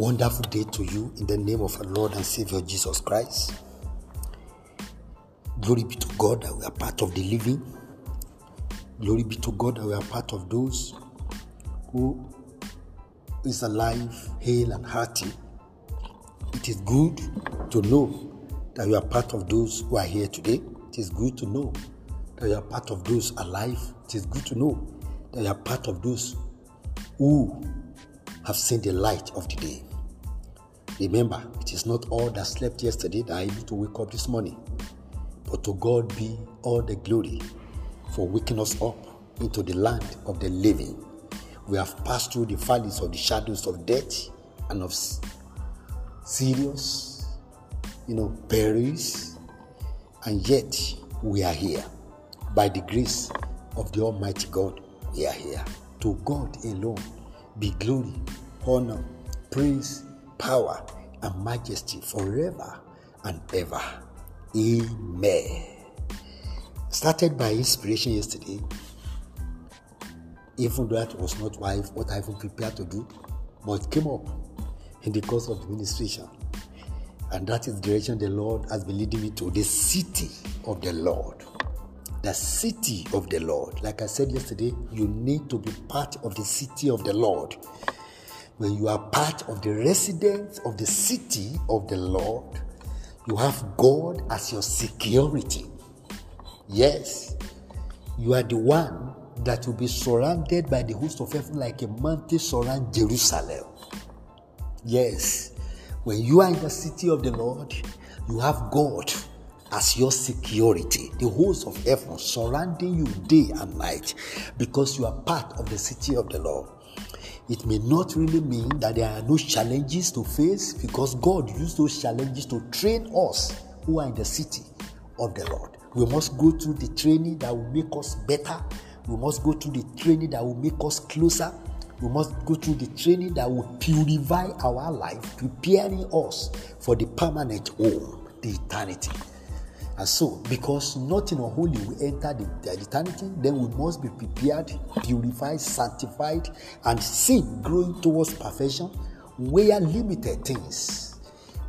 Wonderful day to you in the name of our Lord and Savior Jesus Christ. Glory be to God that we are part of the living. Glory be to God that we are part of those who is alive, hale, and hearty. It is good to know that you are part of those who are here today. It is good to know that you are part of those alive. It is good to know that you are part of those who have seen the light of the day. Remember, it is not all that slept yesterday that are able to wake up this morning, but to God be all the glory for waking us up into the land of the living. We have passed through the valleys of the shadows of death and of serious, you know, perils, and yet we are here. By the grace of the Almighty God, we are here. To God alone be glory, honor, praise, power, and majesty forever and ever. Amen. Started by inspiration yesterday, even though that was not what I even prepared to do, but it came up in the course of the ministration. And that is the direction the Lord has been leading me to the city of the Lord. The city of the Lord. Like I said yesterday, you need to be part of the city of the Lord. When you are part of the residence of the city of the Lord, you have God as your security. Yes, you are the one that will be surrounded by the host of heaven like a mountain surround Jerusalem. Yes, when you are in the city of the Lord, you have God as your security, the host of heaven surrounding you day and night because you are part of the city of the Lord. It may not really mean that there are no challenges to face because God used those challenges to train us who are in the city of the Lord. We must go through the training that will make us better. We must go through the training that will make us closer. We must go through the training that will purify our life, preparing us for the permanent home, the eternity. And so, because nothing unholy will enter the, the eternity, then we must be prepared, purified, sanctified, and sin growing towards perfection, where limited things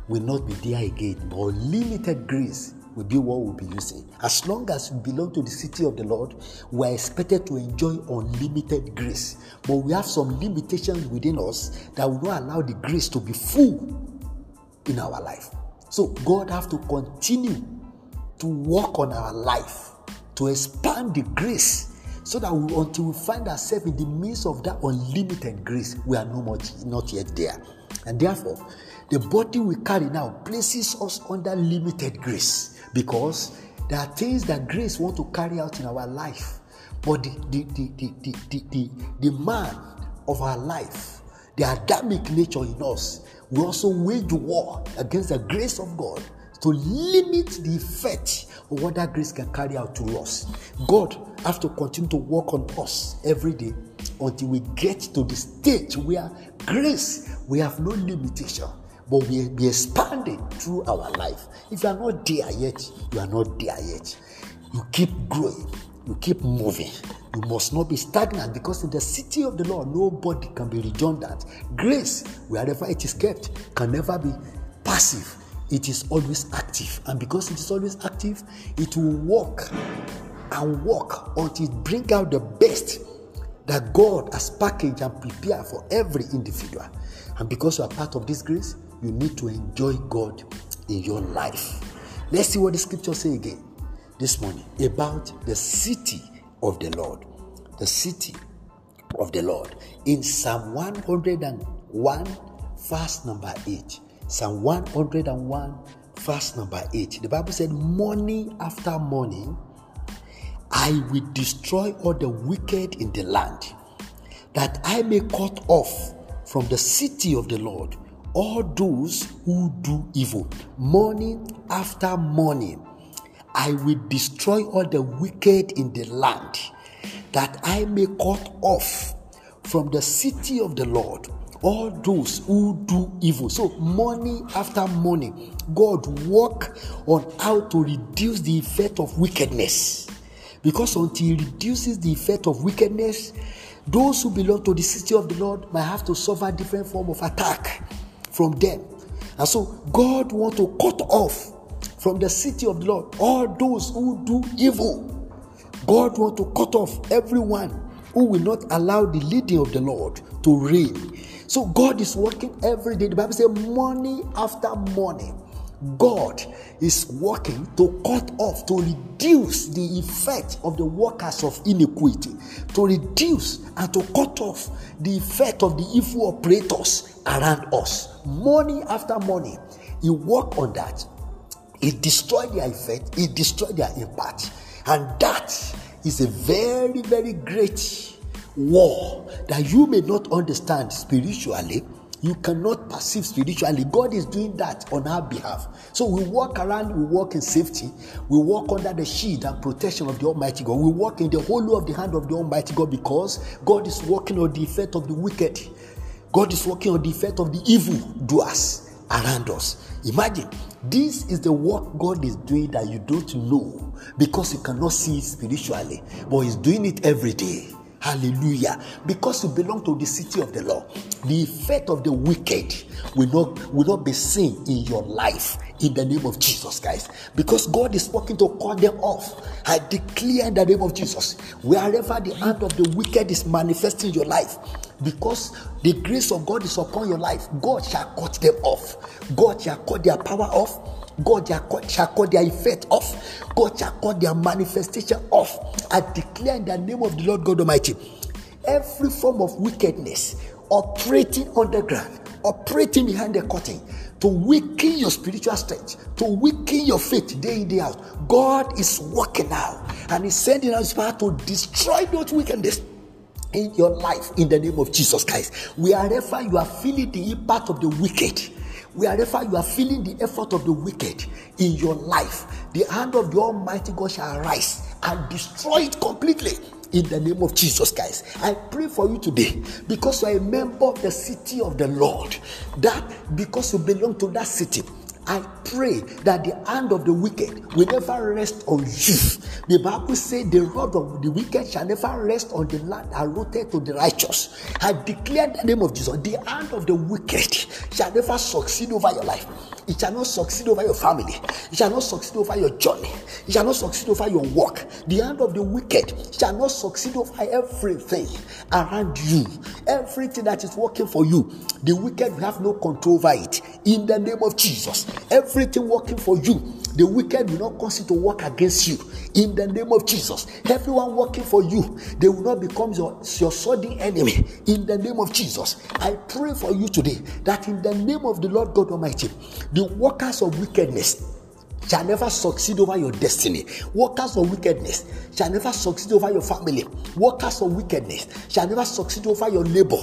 will not be there again, but limited grace will be what we'll be using. As long as we belong to the city of the Lord, we are expected to enjoy unlimited grace. But we have some limitations within us that will not allow the grace to be full in our life. So God have to continue to work on our life, to expand the grace, so that we, until we find ourselves in the midst of that unlimited grace, we are no much not yet there. And therefore, the body we carry now places us under limited grace because there are things that grace want to carry out in our life. But the, the, the, the, the, the, the, the man of our life, the Adamic nature in us, we also wage war against the grace of God to limit the effect of what that grace can carry out to us. God has to continue to work on us every day until we get to the stage where grace, we have no limitation, but we be expanding through our life. If you are not there yet, you are not there yet. You keep growing, you keep moving. You must not be stagnant because in the city of the Lord, nobody can be redundant. Grace, wherever it is kept, can never be passive it is always active. And because it is always active, it will work and work until it bring out the best that God has packaged and prepared for every individual. And because you are part of this grace, you need to enjoy God in your life. Let's see what the scripture say again this morning about the city of the Lord. The city of the Lord. In Psalm 101, verse number 8. Psalm 101, verse number 8. The Bible said, Morning after morning, I will destroy all the wicked in the land, that I may cut off from the city of the Lord all those who do evil. Morning after morning, I will destroy all the wicked in the land, that I may cut off from the city of the Lord all those who do evil. So, morning after morning, God work on how to reduce the effect of wickedness. Because until He reduces the effect of wickedness, those who belong to the city of the Lord might have to suffer different form of attack. from them. And so God want to cut off from the city of the Lord all those who do evil. God want to cut off everyone who will not allow the leading of the Lord to reign. So God is working every day. The Bible says morning after morning. God is working to cut off, to reduce the effect of the workers of iniquity, to reduce and to cut off the effect of the evil operators around us. Morning after morning, He work on that. He destroyed their effect, He destroyed their impact. And that is a very, very great war that you may not understand spiritually you cannot perceive spiritually. God is doing that on our behalf. So we walk around, we walk in safety, we walk under the shield and protection of the Almighty God. We walk in the hollow of the hand of the Almighty God because God is working on the effect of the wicked. God is working on the effect of the evil doers around us. Imagine this is the work God is doing that you don't know because you cannot see it spiritually, but He's doing it every day. Hallelujah. Because you belong to the city of the Lord, the effect of the wicked will not, will not be seen in your life in the name of Jesus, guys. Because God is working to cut them off. I declare in the name of Jesus, wherever the hand of the wicked is manifesting in your life, because the grace of God is upon your life, God shall cut them off. God shall cut their power off. God shall cut their effect off. God shall cut their manifestation off. I declare in the name of the Lord God Almighty every form of wickedness operating underground, operating behind the curtain to weaken your spiritual strength, to weaken your faith day in, day out. God is working now and He's sending us power to destroy those wickedness in your life in the name of Jesus Christ. Wherever you are feeling the impact of the wicked, Wherever you are feeling the effort of the wicked in your life, the hand of the Almighty God shall arise and destroy it completely in the name of Jesus Christ. I pray for you today because you are a member of the city of the Lord. That because you belong to that city, I pray that the hand of the wicked will never rest on you. The Bible says the rod of the wicked shall never rest on the land allotted to the righteous. I declare the name of Jesus. The hand of the wicked shall never succeed over your life. It shall not succeed over your family. It shall not succeed over your journey. It shall not succeed over your work. The hand of the wicked shall not succeed over everything around you. Everything that is working for you, the wicked have no control over it. In the name of Jesus, everything working for you, the wicked will not cause it to work against you. In the name of Jesus, everyone working for you, they will not become your, your sudden enemy. In the name of Jesus, I pray for you today that in the name of the Lord God Almighty, the workers of wickedness shall never succeed over your destiny. Workers of wickedness shall never succeed over your family. Workers of wickedness shall never succeed over your neighbor.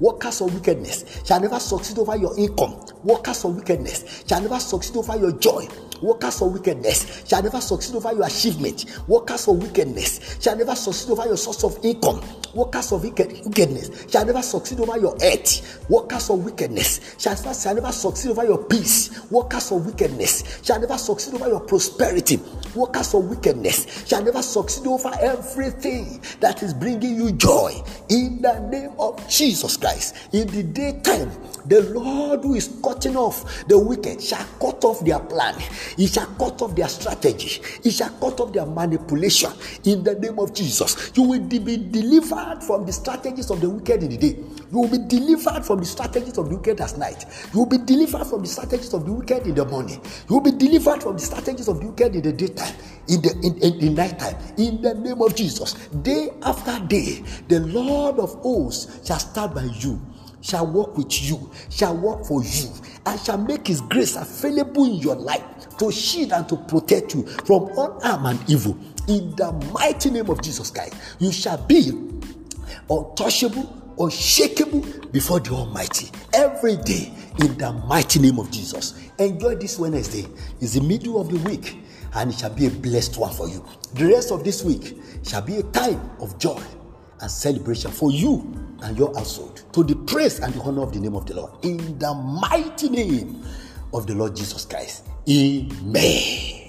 Workers of wickedness shall never succeed over your income. Workers of wickedness shall never succeed over your joy. Workers of wickedness shall never succeed over your achievement. Workers of wickedness shall never succeed over your source of income. Workers of wickedness shall never succeed over your earth. Workers of wickedness shall never, shall never succeed over your peace. Workers of wickedness shall never succeed over your prosperity. Workers of wickedness shall never succeed over everything that is bringing you joy. In the name of Jesus Christ, in the daytime, the Lord who is cutting off the wicked shall cut off their plan. He shall cut off their strategy. He shall cut off their manipulation. In the name of Jesus, you will be delivered from the strategies of the wicked in the day. You will be delivered from the strategies of the wicked at night. You will be delivered from the strategies of the wicked in the morning. You will be delivered from the strategies of the wicked in the daytime, in the in, in, in nighttime. In the name of Jesus, day after day, the Lord of hosts shall stand by you shall work with you, shall work for you, and shall make his grace available in your life to shield and to protect you from all harm and evil. In the mighty name of Jesus Christ, you shall be untouchable, unshakable before the Almighty every day in the mighty name of Jesus. Enjoy this Wednesday. It's the middle of the week and it shall be a blessed one for you. The rest of this week shall be a time of joy and celebration for you and your household to the praise and the honor of the name of the Lord. In the mighty name of the Lord Jesus Christ. Amen.